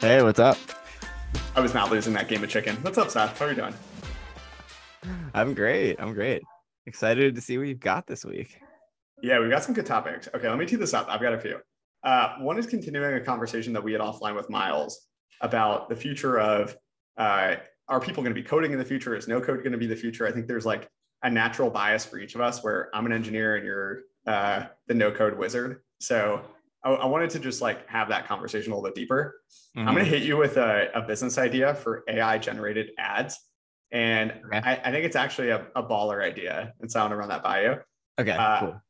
Hey, what's up? I was not losing that game of chicken. What's up, Seth? How are you doing? I'm great. I'm great. Excited to see what you've got this week. Yeah, we've got some good topics. Okay, let me tee this up. I've got a few. Uh, one is continuing a conversation that we had offline with Miles about the future of uh, are people going to be coding in the future? Is no code going to be the future? I think there's like a natural bias for each of us where I'm an engineer and you're uh, the no code wizard. So I, I, wanted to just like have that conversation a little bit deeper. Mm-hmm. I'm going to hit you with a, a, business idea for AI generated ads. And okay. I, I, think it's actually a, a, baller idea. And so I want to run that by you. Okay. Uh, cool.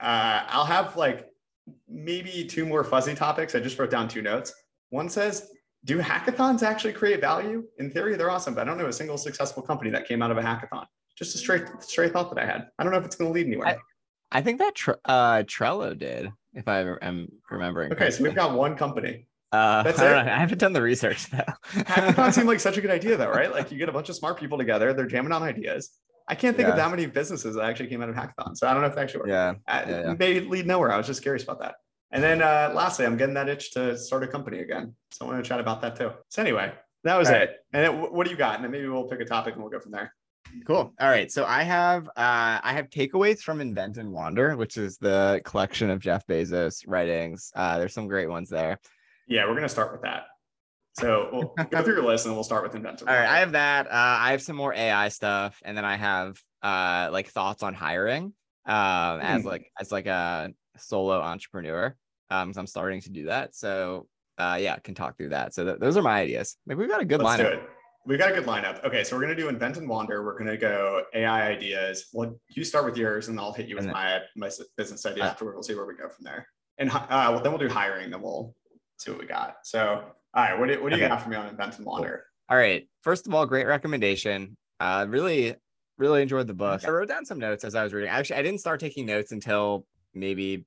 Uh, I'll have like maybe two more fuzzy topics. I just wrote down two notes. One says, do hackathons actually create value? In theory, they're awesome, but I don't know a single successful company that came out of a hackathon. Just a straight straight thought that I had. I don't know if it's going to lead anywhere. I, I think that tre- uh, Trello did, if I am remembering. Okay, correctly. so we've got one company. Uh, That's I, it. I haven't done the research though. Hackathon seemed like such a good idea, though, right? Like you get a bunch of smart people together, they're jamming on ideas. I can't think yeah. of that many businesses that actually came out of hackathon. So I don't know if that actually worked. Yeah. Uh, yeah, yeah. Lead nowhere. I was just curious about that. And then uh, lastly, I'm getting that itch to start a company again. So I want to chat about that too. So anyway, that was it. And then, what do you got? And then maybe we'll pick a topic and we'll go from there. Cool. All right. So I have uh, I have takeaways from Invent and Wander, which is the collection of Jeff Bezos writings. Uh, there's some great ones there. Yeah, we're gonna start with that. So we'll go through your list and we'll start with Invent. All right. I have that. Uh, I have some more AI stuff, and then I have uh, like thoughts on hiring um, as hmm. like as like a solo entrepreneur. Um, so I'm starting to do that. So uh, yeah, can talk through that. So th- those are my ideas. Maybe we've got a good Let's lineup. We've got a good lineup. Okay, so we're gonna do invent and wander. We're gonna go AI ideas. Well, you start with yours, and I'll hit you with my my business idea uh, afterward. We'll see where we go from there. And uh, well, then we'll do hiring. Then we'll see what we got. So, all right, what do, what do okay. you got for me on invent and wander? All right. First of all, great recommendation. Uh, really, really enjoyed the book. I wrote down some notes as I was reading. Actually, I didn't start taking notes until maybe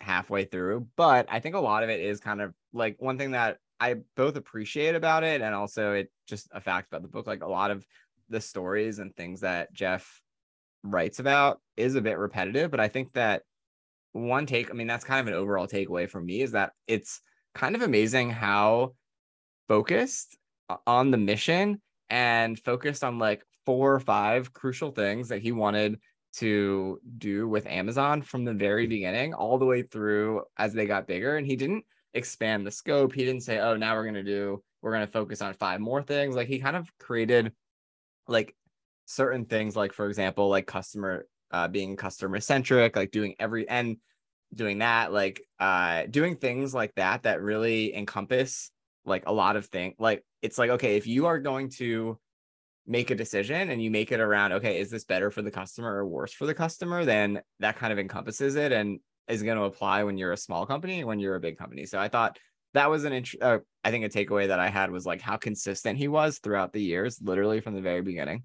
halfway through, but I think a lot of it is kind of like one thing that I both appreciate about it and also it just a fact about the book. Like a lot of the stories and things that Jeff writes about is a bit repetitive, but I think that one take, I mean, that's kind of an overall takeaway for me is that it's kind of amazing how focused on the mission and focused on like four or five crucial things that he wanted to do with Amazon from the very beginning all the way through as they got bigger. And he didn't expand the scope. He didn't say, "Oh, now we're going to do we're going to focus on five more things." Like he kind of created like certain things like for example, like customer uh being customer centric, like doing every and doing that like uh doing things like that that really encompass like a lot of things. Like it's like okay, if you are going to make a decision and you make it around okay is this better for the customer or worse for the customer then that kind of encompasses it and is going to apply when you're a small company and when you're a big company. So I thought that was an int- uh, I think a takeaway that I had was like how consistent he was throughout the years, literally from the very beginning.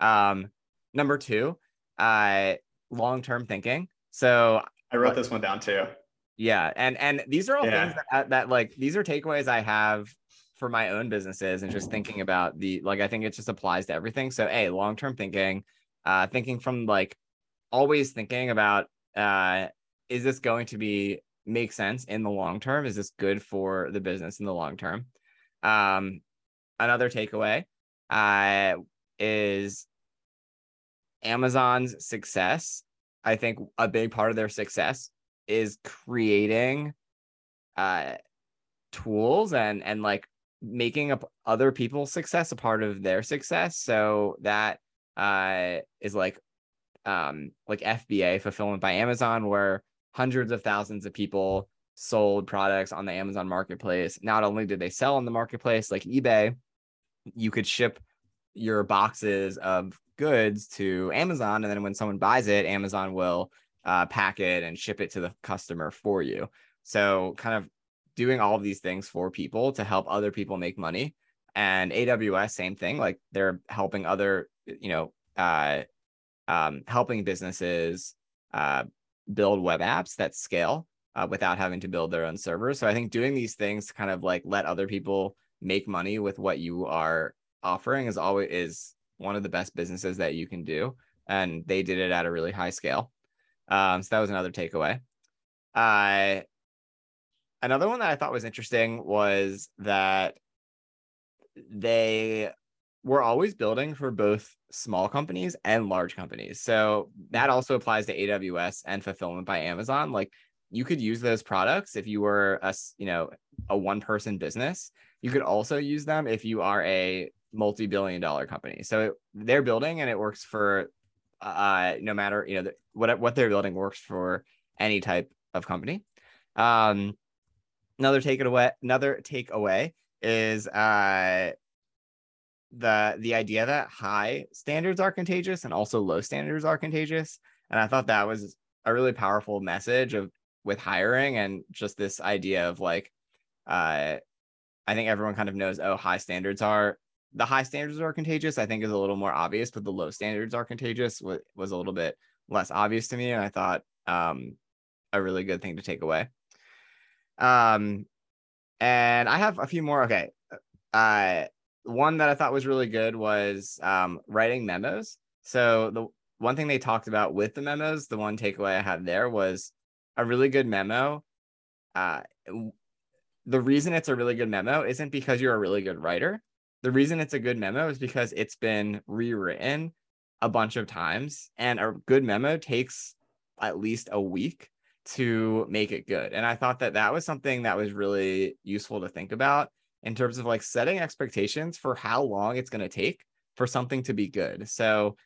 Um, number two, uh, long-term thinking. So I wrote this one down too. Yeah, and and these are all yeah. things that, that like these are takeaways I have for my own businesses and just thinking about the like I think it just applies to everything. So a long-term thinking, uh, thinking from like always thinking about uh is this going to be make sense in the long term? Is this good for the business in the long term? Um, another takeaway uh, is Amazon's success. I think a big part of their success is creating uh, tools and and like making up other people's success a part of their success. So that uh, is like um, like FBA fulfillment by Amazon, where hundreds of thousands of people sold products on the Amazon marketplace. Not only did they sell on the marketplace like eBay, you could ship your boxes of goods to Amazon. And then when someone buys it, Amazon will uh, pack it and ship it to the customer for you. So, kind of doing all of these things for people to help other people make money. And AWS, same thing. Like they're helping other, you know, uh, um, helping businesses uh, build web apps that scale uh, without having to build their own servers. So I think doing these things to kind of like let other people make money with what you are offering is always is one of the best businesses that you can do. And they did it at a really high scale. Um, so that was another takeaway. Uh, another one that I thought was interesting was that they were always building for both small companies and large companies. So that also applies to AWS and fulfillment by Amazon. Like you could use those products if you were a you know a one person business. You could also use them if you are a multi billion dollar company. So they're building and it works for uh no matter you know what what they're building works for any type of company. Um, another take it away. Another takeaway is uh the the idea that high standards are contagious and also low standards are contagious. And i thought that was a really powerful message of with hiring and just this idea of like uh i think everyone kind of knows oh high standards are the high standards are contagious i think is a little more obvious but the low standards are contagious was, was a little bit less obvious to me and i thought um a really good thing to take away. Um and i have a few more. Okay. Uh one that I thought was really good was um, writing memos. So the one thing they talked about with the memos, the one takeaway I had there was a really good memo. Uh, the reason it's a really good memo isn't because you're a really good writer. The reason it's a good memo is because it's been rewritten a bunch of times, and a good memo takes at least a week to make it good. And I thought that that was something that was really useful to think about in terms of like setting expectations for how long it's going to take for something to be good. So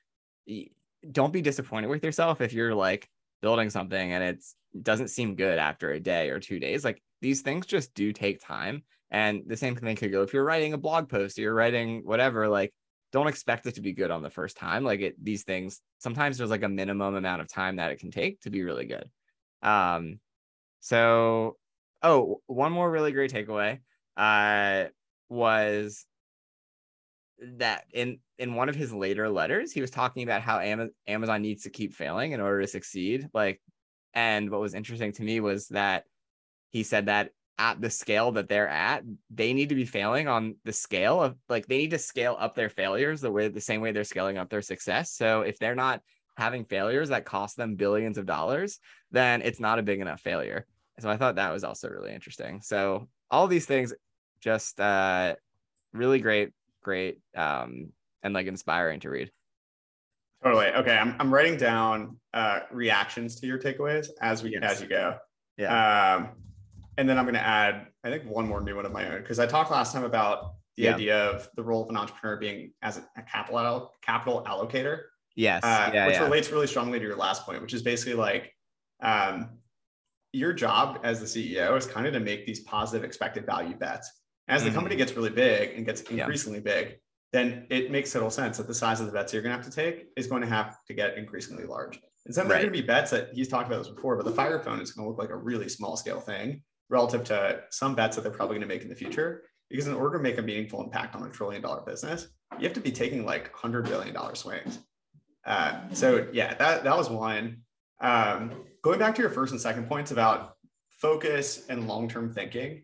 don't be disappointed with yourself if you're like building something and it's doesn't seem good after a day or two days. Like these things just do take time. And the same thing could go if you're writing a blog post or you're writing whatever, like don't expect it to be good on the first time. Like it these things sometimes there's like a minimum amount of time that it can take to be really good. Um so oh, one more really great takeaway uh, was that in in one of his later letters he was talking about how amazon needs to keep failing in order to succeed. Like and what was interesting to me was that he said that at the scale that they're at they need to be failing on the scale of like they need to scale up their failures the way the same way they're scaling up their success. So if they're not having failures that cost them billions of dollars then it's not a big enough failure. So i thought that was also really interesting. So all these things just uh really great great um and like inspiring to read. Totally. Okay i'm, I'm writing down uh reactions to your takeaways as we yes. as you go. Yeah. Um and then i'm going to add i think one more new one of my own because i talked last time about the yeah. idea of the role of an entrepreneur being as a capital capital allocator. Yes. Uh, yeah, which yeah. relates really strongly to your last point which is basically like um your job as the ceo is kind of to make these positive expected value bets as the mm-hmm. company gets really big and gets increasingly yeah. big, then it makes total sense that the size of the bets you're going to have to take is going to have to get increasingly large. And some right. are going to be bets that he's talked about this before, but the fire phone is going to look like a really small scale thing relative to some bets that they're probably going to make in the future. Because in order to make a meaningful impact on a trillion dollar business, you have to be taking like hundred billion dollar swings. Uh, so yeah, that that was one. Um, going back to your first and second points about focus and long term thinking.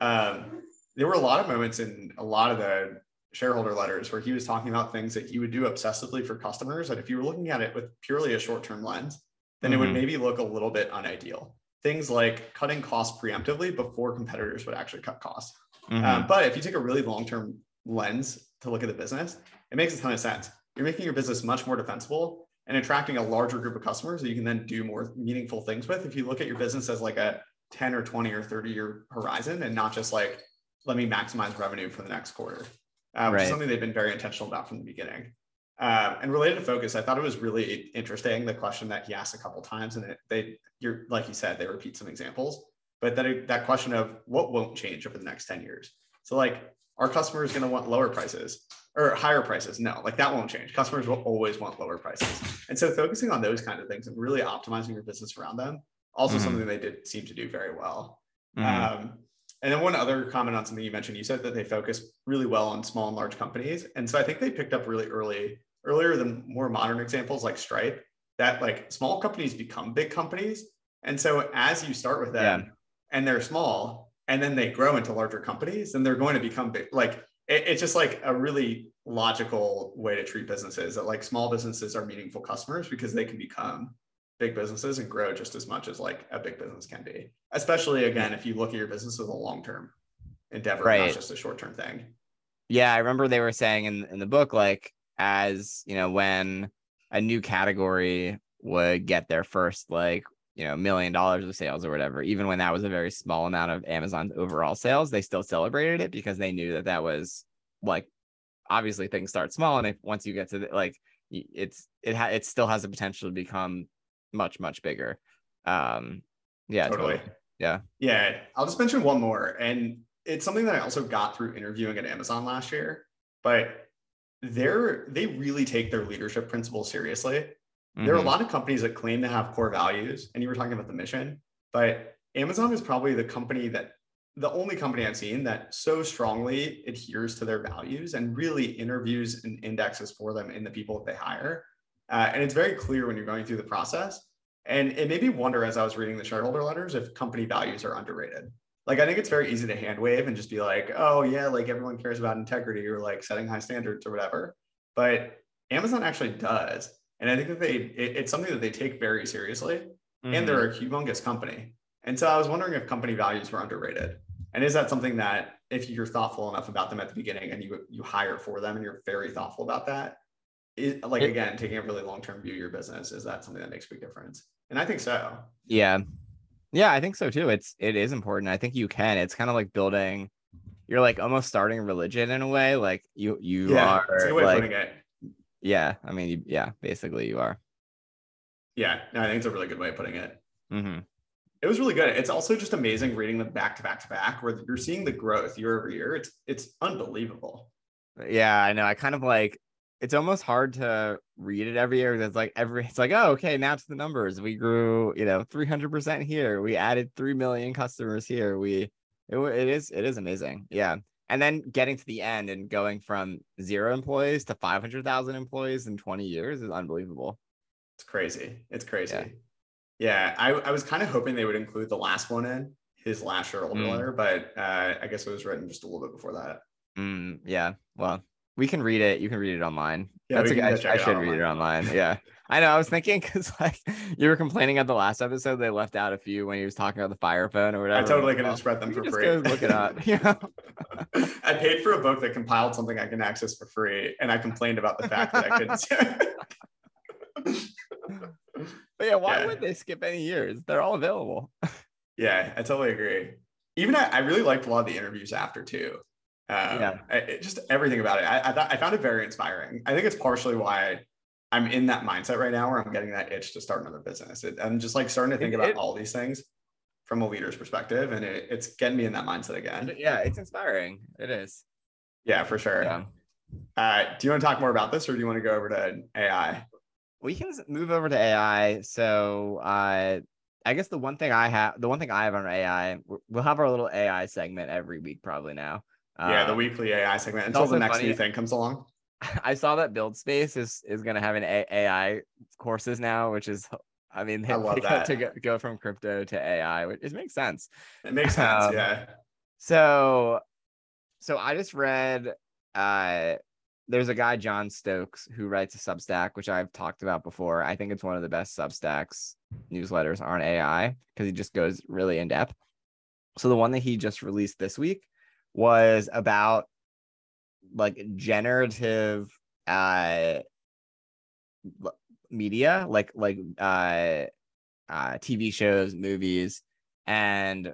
Um, there were a lot of moments in a lot of the shareholder letters where he was talking about things that he would do obsessively for customers. that if you were looking at it with purely a short term lens, then mm-hmm. it would mm-hmm. maybe look a little bit unideal. Things like cutting costs preemptively before competitors would actually cut costs. Mm-hmm. Um, but if you take a really long term lens to look at the business, it makes a ton of sense. You're making your business much more defensible and attracting a larger group of customers that you can then do more meaningful things with. If you look at your business as like a 10 or 20 or 30 year horizon and not just like let me maximize revenue for the next quarter, uh, which right. is something they've been very intentional about from the beginning. Um, and related to focus, I thought it was really interesting the question that he asked a couple times, and it, they, you're like you said, they repeat some examples, but that that question of what won't change over the next ten years. So like, our customers going to want lower prices or higher prices? No, like that won't change. Customers will always want lower prices, and so focusing on those kind of things and really optimizing your business around them, also mm-hmm. something they did seem to do very well. Mm-hmm. Um, and then one other comment on something you mentioned, you said that they focus really well on small and large companies. And so I think they picked up really early, earlier than more modern examples like Stripe, that like small companies become big companies. And so as you start with them yeah. and they're small and then they grow into larger companies, then they're going to become big. Like it, it's just like a really logical way to treat businesses that like small businesses are meaningful customers because they can become big businesses and grow just as much as like a big business can be. Especially again, if you look at your business as a long term endeavor, right. not just a short term thing. Yeah, I remember they were saying in in the book like as you know when a new category would get their first like you know million dollars of sales or whatever even when that was a very small amount of amazon's overall sales they still celebrated it because they knew that that was like obviously things start small and if once you get to the, like it's it ha- it still has the potential to become much much bigger um yeah totally. totally yeah yeah i'll just mention one more and it's something that i also got through interviewing at amazon last year but they're they really take their leadership principles seriously mm-hmm. there are a mm-hmm. lot of companies that claim to have core values and you were talking about the mission but amazon is probably the company that the only company I've seen that so strongly adheres to their values and really interviews and indexes for them in the people that they hire. Uh, and it's very clear when you're going through the process. And it made me wonder as I was reading the shareholder letters if company values are underrated. Like, I think it's very easy to hand wave and just be like, oh, yeah, like everyone cares about integrity or like setting high standards or whatever. But Amazon actually does. And I think that they, it, it's something that they take very seriously. Mm-hmm. And they're a humongous company. And so I was wondering if company values were underrated. And is that something that if you're thoughtful enough about them at the beginning and you you hire for them and you're very thoughtful about that, is, like again, taking a really long-term view of your business, is that something that makes a big difference? And I think so. Yeah. Yeah, I think so too. It's it is important. I think you can. It's kind of like building you're like almost starting religion in a way. Like you you yeah, are like, Yeah, I mean, yeah, basically you are. Yeah, no, I think it's a really good way of putting it. Mm-hmm it was really good. It's also just amazing reading them back to back to back, where you're seeing the growth year over year. It's it's unbelievable. Yeah, I know. I kind of like it's almost hard to read it every year. It's like every it's like, oh, okay, now to the numbers. We grew, you know, 300% here. We added 3 million customers here. We it, it is it is amazing. Yeah. And then getting to the end and going from zero employees to 500,000 employees in 20 years is unbelievable. It's crazy. It's crazy. Yeah. Yeah, I, I was kind of hoping they would include the last one in his last shareholder mm. letter, but uh, I guess it was written just a little bit before that. Mm, yeah, well, we can read it. You can read it online. Yeah, That's a, I, I should read it online. Yeah, I know. I was thinking because like you were complaining at the last episode, they left out a few when he was talking about the fire phone or whatever. I totally can just read them for free. look it up. Know? I paid for a book that compiled something I can access for free, and I complained about the fact that I couldn't. But yeah, why yeah. would they skip any years? They're all available. yeah, I totally agree. Even I, I, really liked a lot of the interviews after too. Um, yeah, I, just everything about it. I, I thought I found it very inspiring. I think it's partially why I'm in that mindset right now, where I'm getting that itch to start another business. It, I'm just like starting to think it, about it, all these things from a leader's perspective, and it, it's getting me in that mindset again. Yeah, it's inspiring. It is. Yeah, for sure. Yeah. Uh, do you want to talk more about this, or do you want to go over to AI? we can move over to AI. So uh, I guess the one thing I have, the one thing I have on AI, we'll have our little AI segment every week probably now. Yeah, the um, weekly AI segment until the next funny. new thing comes along. I saw that Buildspace is is going to have an AI courses now, which is, I mean, they, I love that. to go, go, from crypto to AI, which it makes sense. It makes sense, um, yeah. So, so I just read uh there's a guy Jon Stokes who writes a Substack, which I've talked about before. I think it's one of the best Substacks newsletters on AI because he just goes really in depth. So the one that he just released this week was about like generative uh media, like like uh, uh TV shows, movies, and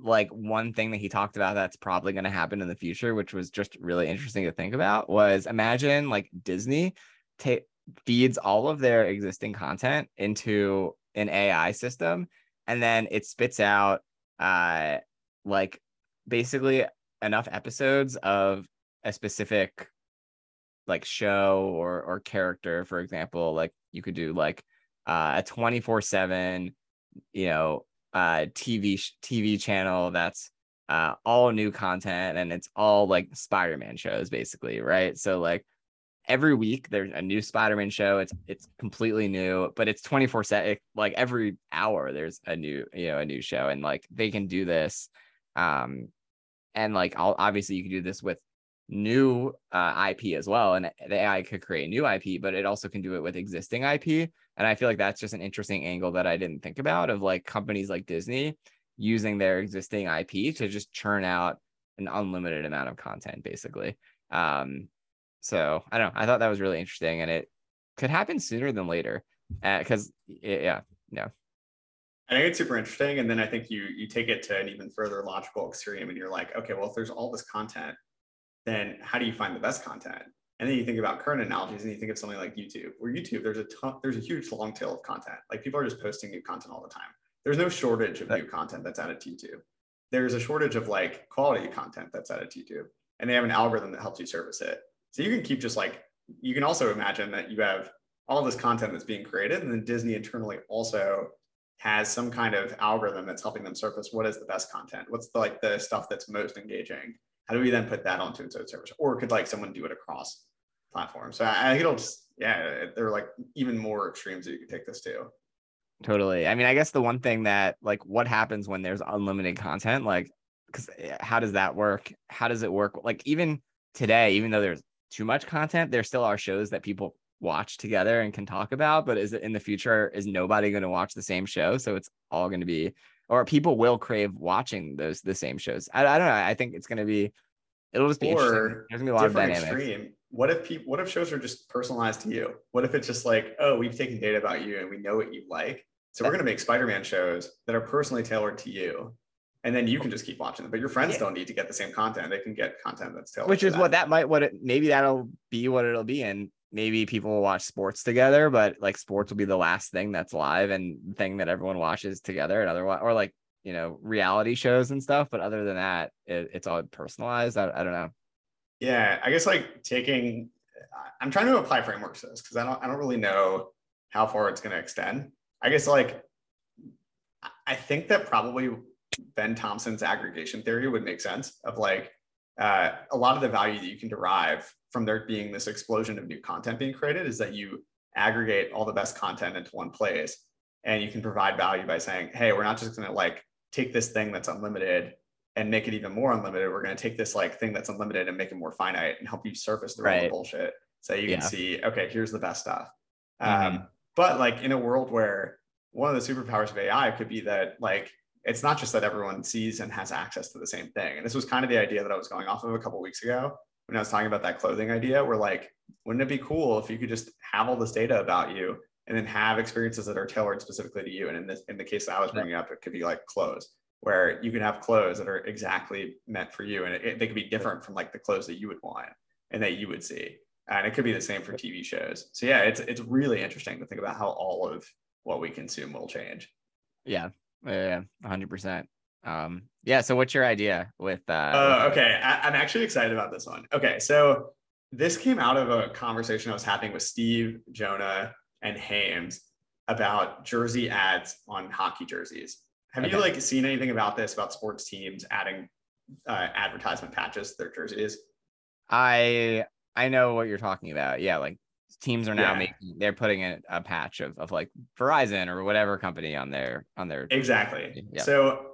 like one thing that he talked about that's probably going to happen in the future, which was just really interesting to think about, was imagine like Disney ta- feeds all of their existing content into an AI system, and then it spits out uh like basically enough episodes of a specific like show or or character for example like you could do like uh, a 24 7 you know uh TV TV channel that's uh all new content and it's all like Spider-Man shows basically, right? So like every week there's a new Spider-Man show. It's it's completely new, but it's 24 set like every hour there's a new, you know, a new show and like they can do this um and like I'll, obviously you can do this with new uh, IP as well and the AI could create new IP, but it also can do it with existing IP And I feel like that's just an interesting angle that I didn't think about of like companies like Disney using their existing IP to just churn out an unlimited amount of content, basically. Um, so I don't know. I thought that was really interesting, and it could happen sooner than later. Because uh, yeah, no. I think it's super interesting, and then I think you you take it to an even further logical extreme, and you're like, okay, well, if there's all this content, then how do you find the best content? And then you think about current analogies, and you think of something like YouTube, where YouTube there's a ton, there's a huge long tail of content. Like people are just posting new content all the time. There's no shortage of new content that's added to YouTube. There's a shortage of like quality content that's added to YouTube, and they have an algorithm that helps you service it. So you can keep just like you can also imagine that you have all this content that's being created, and then Disney internally also has some kind of algorithm that's helping them surface what is the best content, what's the, like the stuff that's most engaging. How do we then put that onto its own service, or could like someone do it across platforms? So I, think it'll just yeah, there are like even more extremes that you could take this to. Totally. I mean, I guess the one thing that like what happens when there's unlimited content, like because eh, how does that work? How does it work? Like even today, even though there's too much content, there still are shows that people watch together and can talk about. But is it in the future? Is nobody going to watch the same show? So it's all going to be, or people will crave watching those the same shows. I, I don't know. I think it's going to be. It'll just be or There's gonna be a lot of dynamics. Extreme. What if people? What if shows are just personalized to you? What if it's just like, oh, we've taken data about you and we know what you like, so we're gonna make Spider-Man shows that are personally tailored to you and then you can just keep watching them. But your friends yeah. don't need to get the same content; they can get content that's tailored. Which is what that might what it maybe that'll be what it'll be, and maybe people will watch sports together, but like sports will be the last thing that's live and thing that everyone watches together, and otherwise, or like you know reality shows and stuff. But other than that, it, it's all personalized. I, I don't know. Yeah, I guess like taking, I'm trying to apply frameworks to this because I don't I don't really know how far it's going to extend. I guess like I think that probably Ben Thompson's aggregation theory would make sense of like uh, a lot of the value that you can derive from there being this explosion of new content being created is that you aggregate all the best content into one place and you can provide value by saying hey we're not just going to like take this thing that's unlimited and make it even more unlimited we're going to take this like thing that's unlimited and make it more finite and help you surface the right. bullshit so you yeah. can see okay here's the best stuff mm-hmm. um, but like in a world where one of the superpowers of ai could be that like it's not just that everyone sees and has access to the same thing. And this was kind of the idea that I was going off of a couple of weeks ago when I was talking about that clothing idea. we're like, wouldn't it be cool if you could just have all this data about you and then have experiences that are tailored specifically to you? And in this, in the case that I was bringing up, it could be like clothes, where you can have clothes that are exactly meant for you, and it, it, they could be different from like the clothes that you would want and that you would see. And it could be the same for TV shows. So yeah, it's it's really interesting to think about how all of what we consume will change. Yeah, yeah, hundred percent. Um, yeah. So, what's your idea with? Uh, uh okay, I- I'm actually excited about this one. Okay, so this came out of a conversation I was having with Steve, Jonah, and Hames about jersey ads on hockey jerseys. Have okay. you like seen anything about this about sports teams adding uh, advertisement patches to their jerseys? I I know what you're talking about. Yeah, like teams are now yeah. making they're putting a, a patch of, of like Verizon or whatever company on their on their exactly. Yeah. So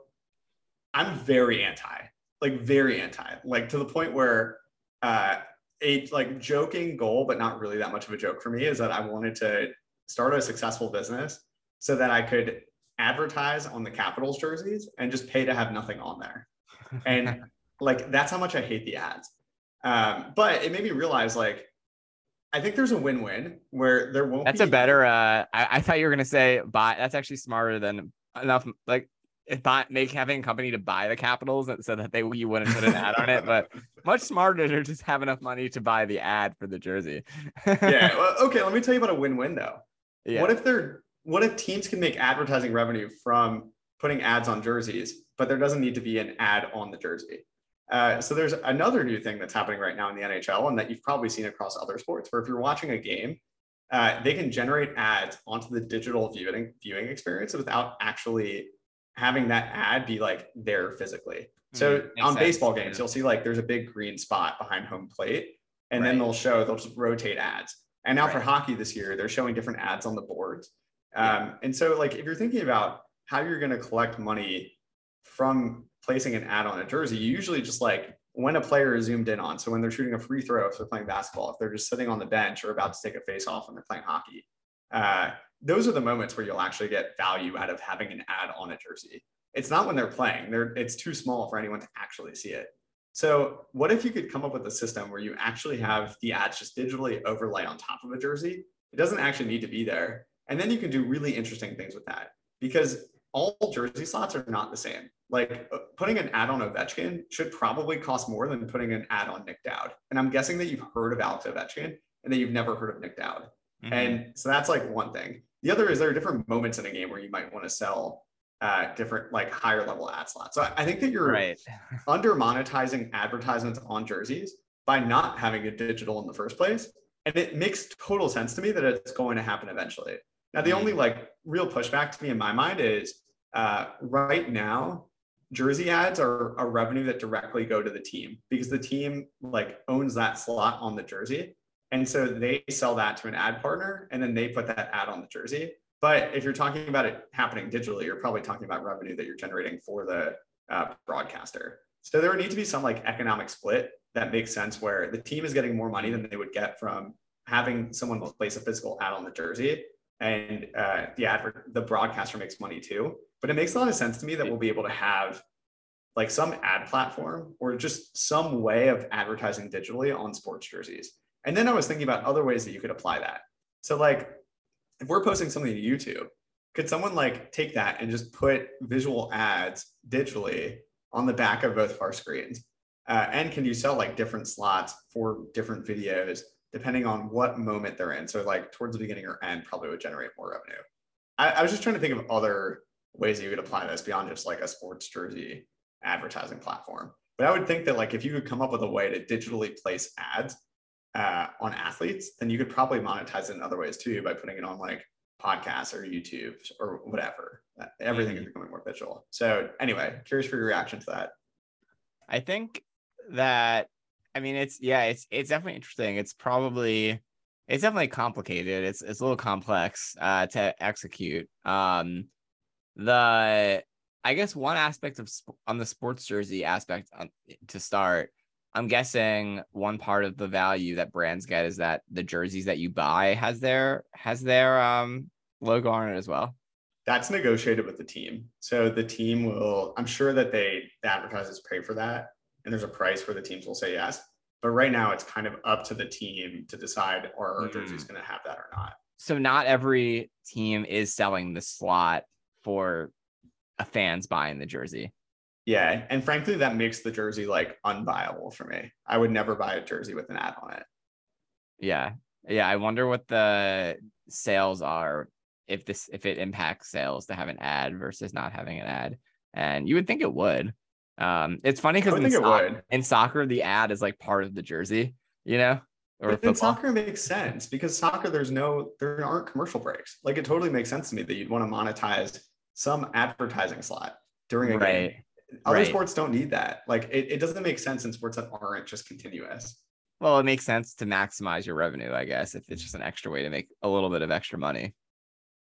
I'm very anti, like very anti, like to the point where uh a like joking goal, but not really that much of a joke for me, is that I wanted to start a successful business so that I could advertise on the Capitals jerseys and just pay to have nothing on there. And like that's how much I hate the ads. Um, but it made me realize like I think there's a win-win where there won't. That's be- a better. Uh, I, I thought you were gonna say buy. That's actually smarter than enough. Like buy, make having a company to buy the capitals so that they you wouldn't put an ad on it, but much smarter to just have enough money to buy the ad for the jersey. yeah. Well, okay. Let me tell you about a win-win though. Yeah. What if they're what if teams can make advertising revenue from putting ads on jerseys, but there doesn't need to be an ad on the jersey? Uh, so there's another new thing that's happening right now in the NHL, and that you've probably seen across other sports, where if you're watching a game, uh, they can generate ads onto the digital viewing viewing experience without actually having that ad be like there physically. So mm, on sense. baseball games, yeah. you'll see like there's a big green spot behind home plate, and right. then they'll show they'll just rotate ads. And now right. for hockey this year, they're showing different ads on the boards. Um. And so like if you're thinking about how you're going to collect money from placing an ad on a jersey, you usually just like when a player is zoomed in on. So when they're shooting a free throw, if they're playing basketball, if they're just sitting on the bench or about to take a face off when they're playing hockey, uh, those are the moments where you'll actually get value out of having an ad on a jersey. It's not when they're playing. They're it's too small for anyone to actually see it. So what if you could come up with a system where you actually have the ads just digitally overlay on top of a jersey? It doesn't actually need to be there. And then you can do really interesting things with that because all jersey slots are not the same. Like uh, putting an ad on Ovechkin should probably cost more than putting an ad on Nic Dowd. And I'm guessing that you've heard of Alex Ovechkin and that you've never heard of Nic Dowd. Mm-hmm. And so that's like one thing. The other is there are different moments in a game where you might want to sell uh, different like higher level ad slots. So I think that you're right. under monetizing advertisements on jerseys by not having it digital in the first place. And it makes total sense to me that it's going to happen eventually. Now, the mm-hmm. only like real pushback to me in my mind is uh, right now, jersey ads are a revenue that directly go to the team because the team like owns that slot on the jersey. And so they sell that to an ad partner and then they put that ad on the jersey. But if you're talking about it happening digitally, you're probably talking about revenue that you're generating for the uh, broadcaster. So there would need to be some like economic split that makes sense where the team is getting more money than they would get from having someone place a physical ad on the jersey and uh, the advert the broadcaster makes money too but it makes a lot of sense to me that we'll be able to have like some ad platform or just some way of advertising digitally on sports jerseys and then i was thinking about other ways that you could apply that so like if we're posting something to youtube could someone like take that and just put visual ads digitally on the back of both of our screens uh, and can you sell like different slots for different videos depending on what moment they're in. So like towards the beginning or end probably would generate more revenue. I, I was just trying to think of other ways that you could apply this beyond just like a sports jersey advertising platform. But I would think that like if you could come up with a way to digitally place ads uh, on athletes, then you could probably monetize it in other ways too by putting it on like podcasts or YouTube or whatever. Everything mm-hmm. is becoming more digital. So anyway, curious for your reaction to that. I think that I mean, it's yeah, it's it's definitely interesting. It's probably it's definitely complicated. It's it's a little complex uh, to execute. Um, the I guess one aspect of on the sports jersey aspect on, to start, I'm guessing one part of the value that brands get is that the jerseys that you buy has their has their um logo on it as well. That's negotiated with the team. So the team will, I'm sure that they the advertisers pay for that and there's a price where the teams will say yes. But right now, it's kind of up to the team to decide are our mm. jerseys going to have that or not. So not every team is selling the slot for a fans buying the jersey. Yeah, and frankly, that makes the jersey like unviable for me. I would never buy a jersey with an ad on it. Yeah, yeah. I wonder what the sales are if this if it impacts sales to have an ad versus not having an ad. And you would think it would. Um, it's funny because in, so- in soccer, the ad is like part of the jersey, you know. Or but in soccer makes sense because soccer, there's no, there aren't commercial breaks. Like it totally makes sense to me that you'd want to monetize some advertising slot during a right. game. Other right. sports don't need that. Like it, it doesn't make sense in sports that aren't just continuous. Well, it makes sense to maximize your revenue, I guess, if it's just an extra way to make a little bit of extra money.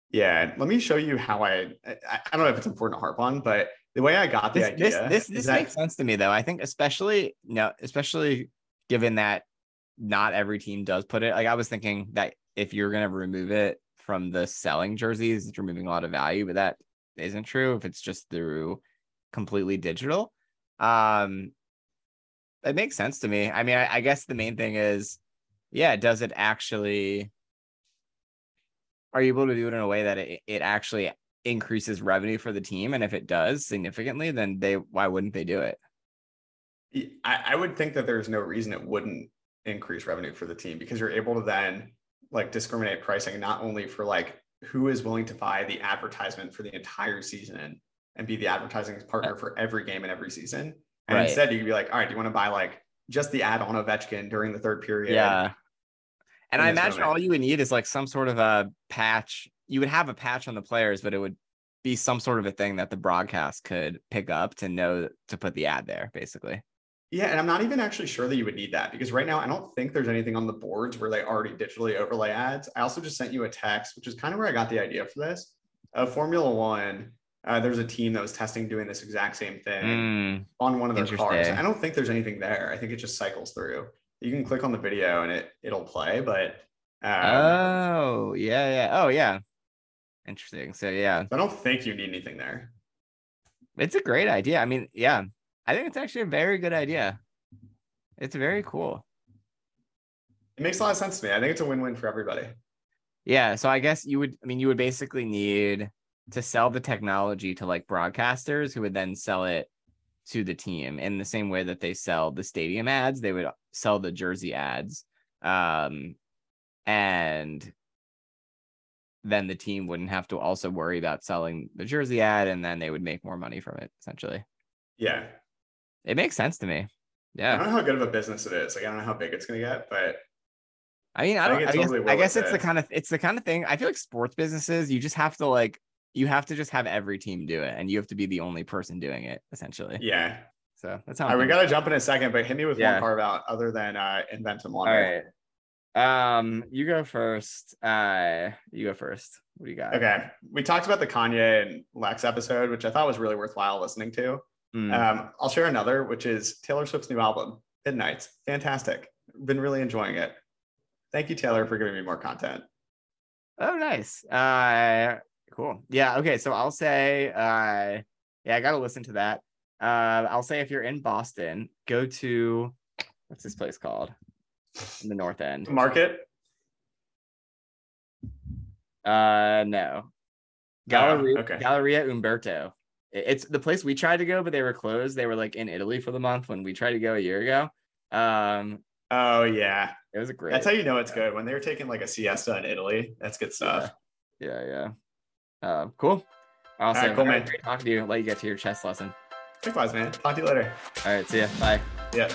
Yeah, let me show you how I. I, I don't know if it's important to harp on, but the way I got the this, idea. This this, this that, makes sense to me though. I think especially no, especially given that not every team does put it. Like I was thinking that if you're gonna remove it from the selling jerseys, it's removing a lot of value, but that isn't true if it's just through completely digital. Um it makes sense to me. I mean, I, I guess the main thing is, yeah, does it actually are you able to do it in a way that it, it actually increases revenue for the team and if it does significantly then they why wouldn't they do it I, I would think that there's no reason it wouldn't increase revenue for the team because you're able to then like discriminate pricing not only for like who is willing to buy the advertisement for the entire season and be the advertising partner for every game and every season and right. instead you could be like all right do you want to buy like just the ad on Ovechkin during the third period yeah and I imagine moment. all you would need is like some sort of a patch you would have a patch on the players, but it would be some sort of a thing that the broadcast could pick up to know to put the ad there, basically. Yeah, and I'm not even actually sure that you would need that because right now I don't think there's anything on the boards where they already digitally overlay ads. I also just sent you a text, which is kind of where I got the idea for this. Uh, Formula One, uh, there's a team that was testing doing this exact same thing mm, on one of their cars. I don't think there's anything there. I think it just cycles through. You can click on the video and it it'll play, but um, oh yeah, yeah, oh yeah. Interesting. So yeah, I don't think you need anything there. it's a great idea. I mean, yeah, I think it's actually a very good idea. It's very cool. It makes a lot of sense to me. I think it's a win-win for everybody. Yeah. So I guess you would, I mean, you would basically need to sell the technology to like broadcasters who would then sell it to the team in the same way that they sell the stadium ads, they would sell the jersey ads. Um, and then the team wouldn't have to also worry about selling the jersey ad and then they would make more money from it essentially. Yeah. It makes sense to me. Yeah i don't know how good of a business it is. Like I don't know how big it's gonna get, but I mean, I I don't. think I, it's guess, totally I guess it's the kind of it's the kind of thing. I feel like sports businesses, you just have to like you have to just have every team do it, and you have to be the only person doing it essentially. yeah. So that's how. All we gotta jump in a second, but hit me with Yeah. one carve out other than uh invent and All wonder. right. Um, you go first. Uh, you go first. What do you got? Okay. We talked about the Kanye and Lex episode, which I thought was really worthwhile listening to. Mm, Um, I'll share another, which is Taylor Swift's new album, Midnights. Fantastic. Been really enjoying it. Thank you, Taylor, for giving me more content. oh, nice. Uh, cool. Yeah. Okay. So I'll say. Uh, yeah, I gotta listen to that. Uh, I'll say if you're in Boston, go to what's this place called? In the North End. Market. Uh, no. Galleria, okay. Galleria Umberto. It's the place we tried to go, but they were closed. They were like in Italy for the month when we tried to go a year ago. Um, Oh yeah. it was a great. That's how you know it's good. When they were taking like a siesta in Italy, that's good stuff. Yeah, yeah. Uh, cool. Awesome. right, cool, man. Great talking to you. Let you get to your chess lesson. Likewise, man. Talk to you later. All right. See ya. Bye. Yeah.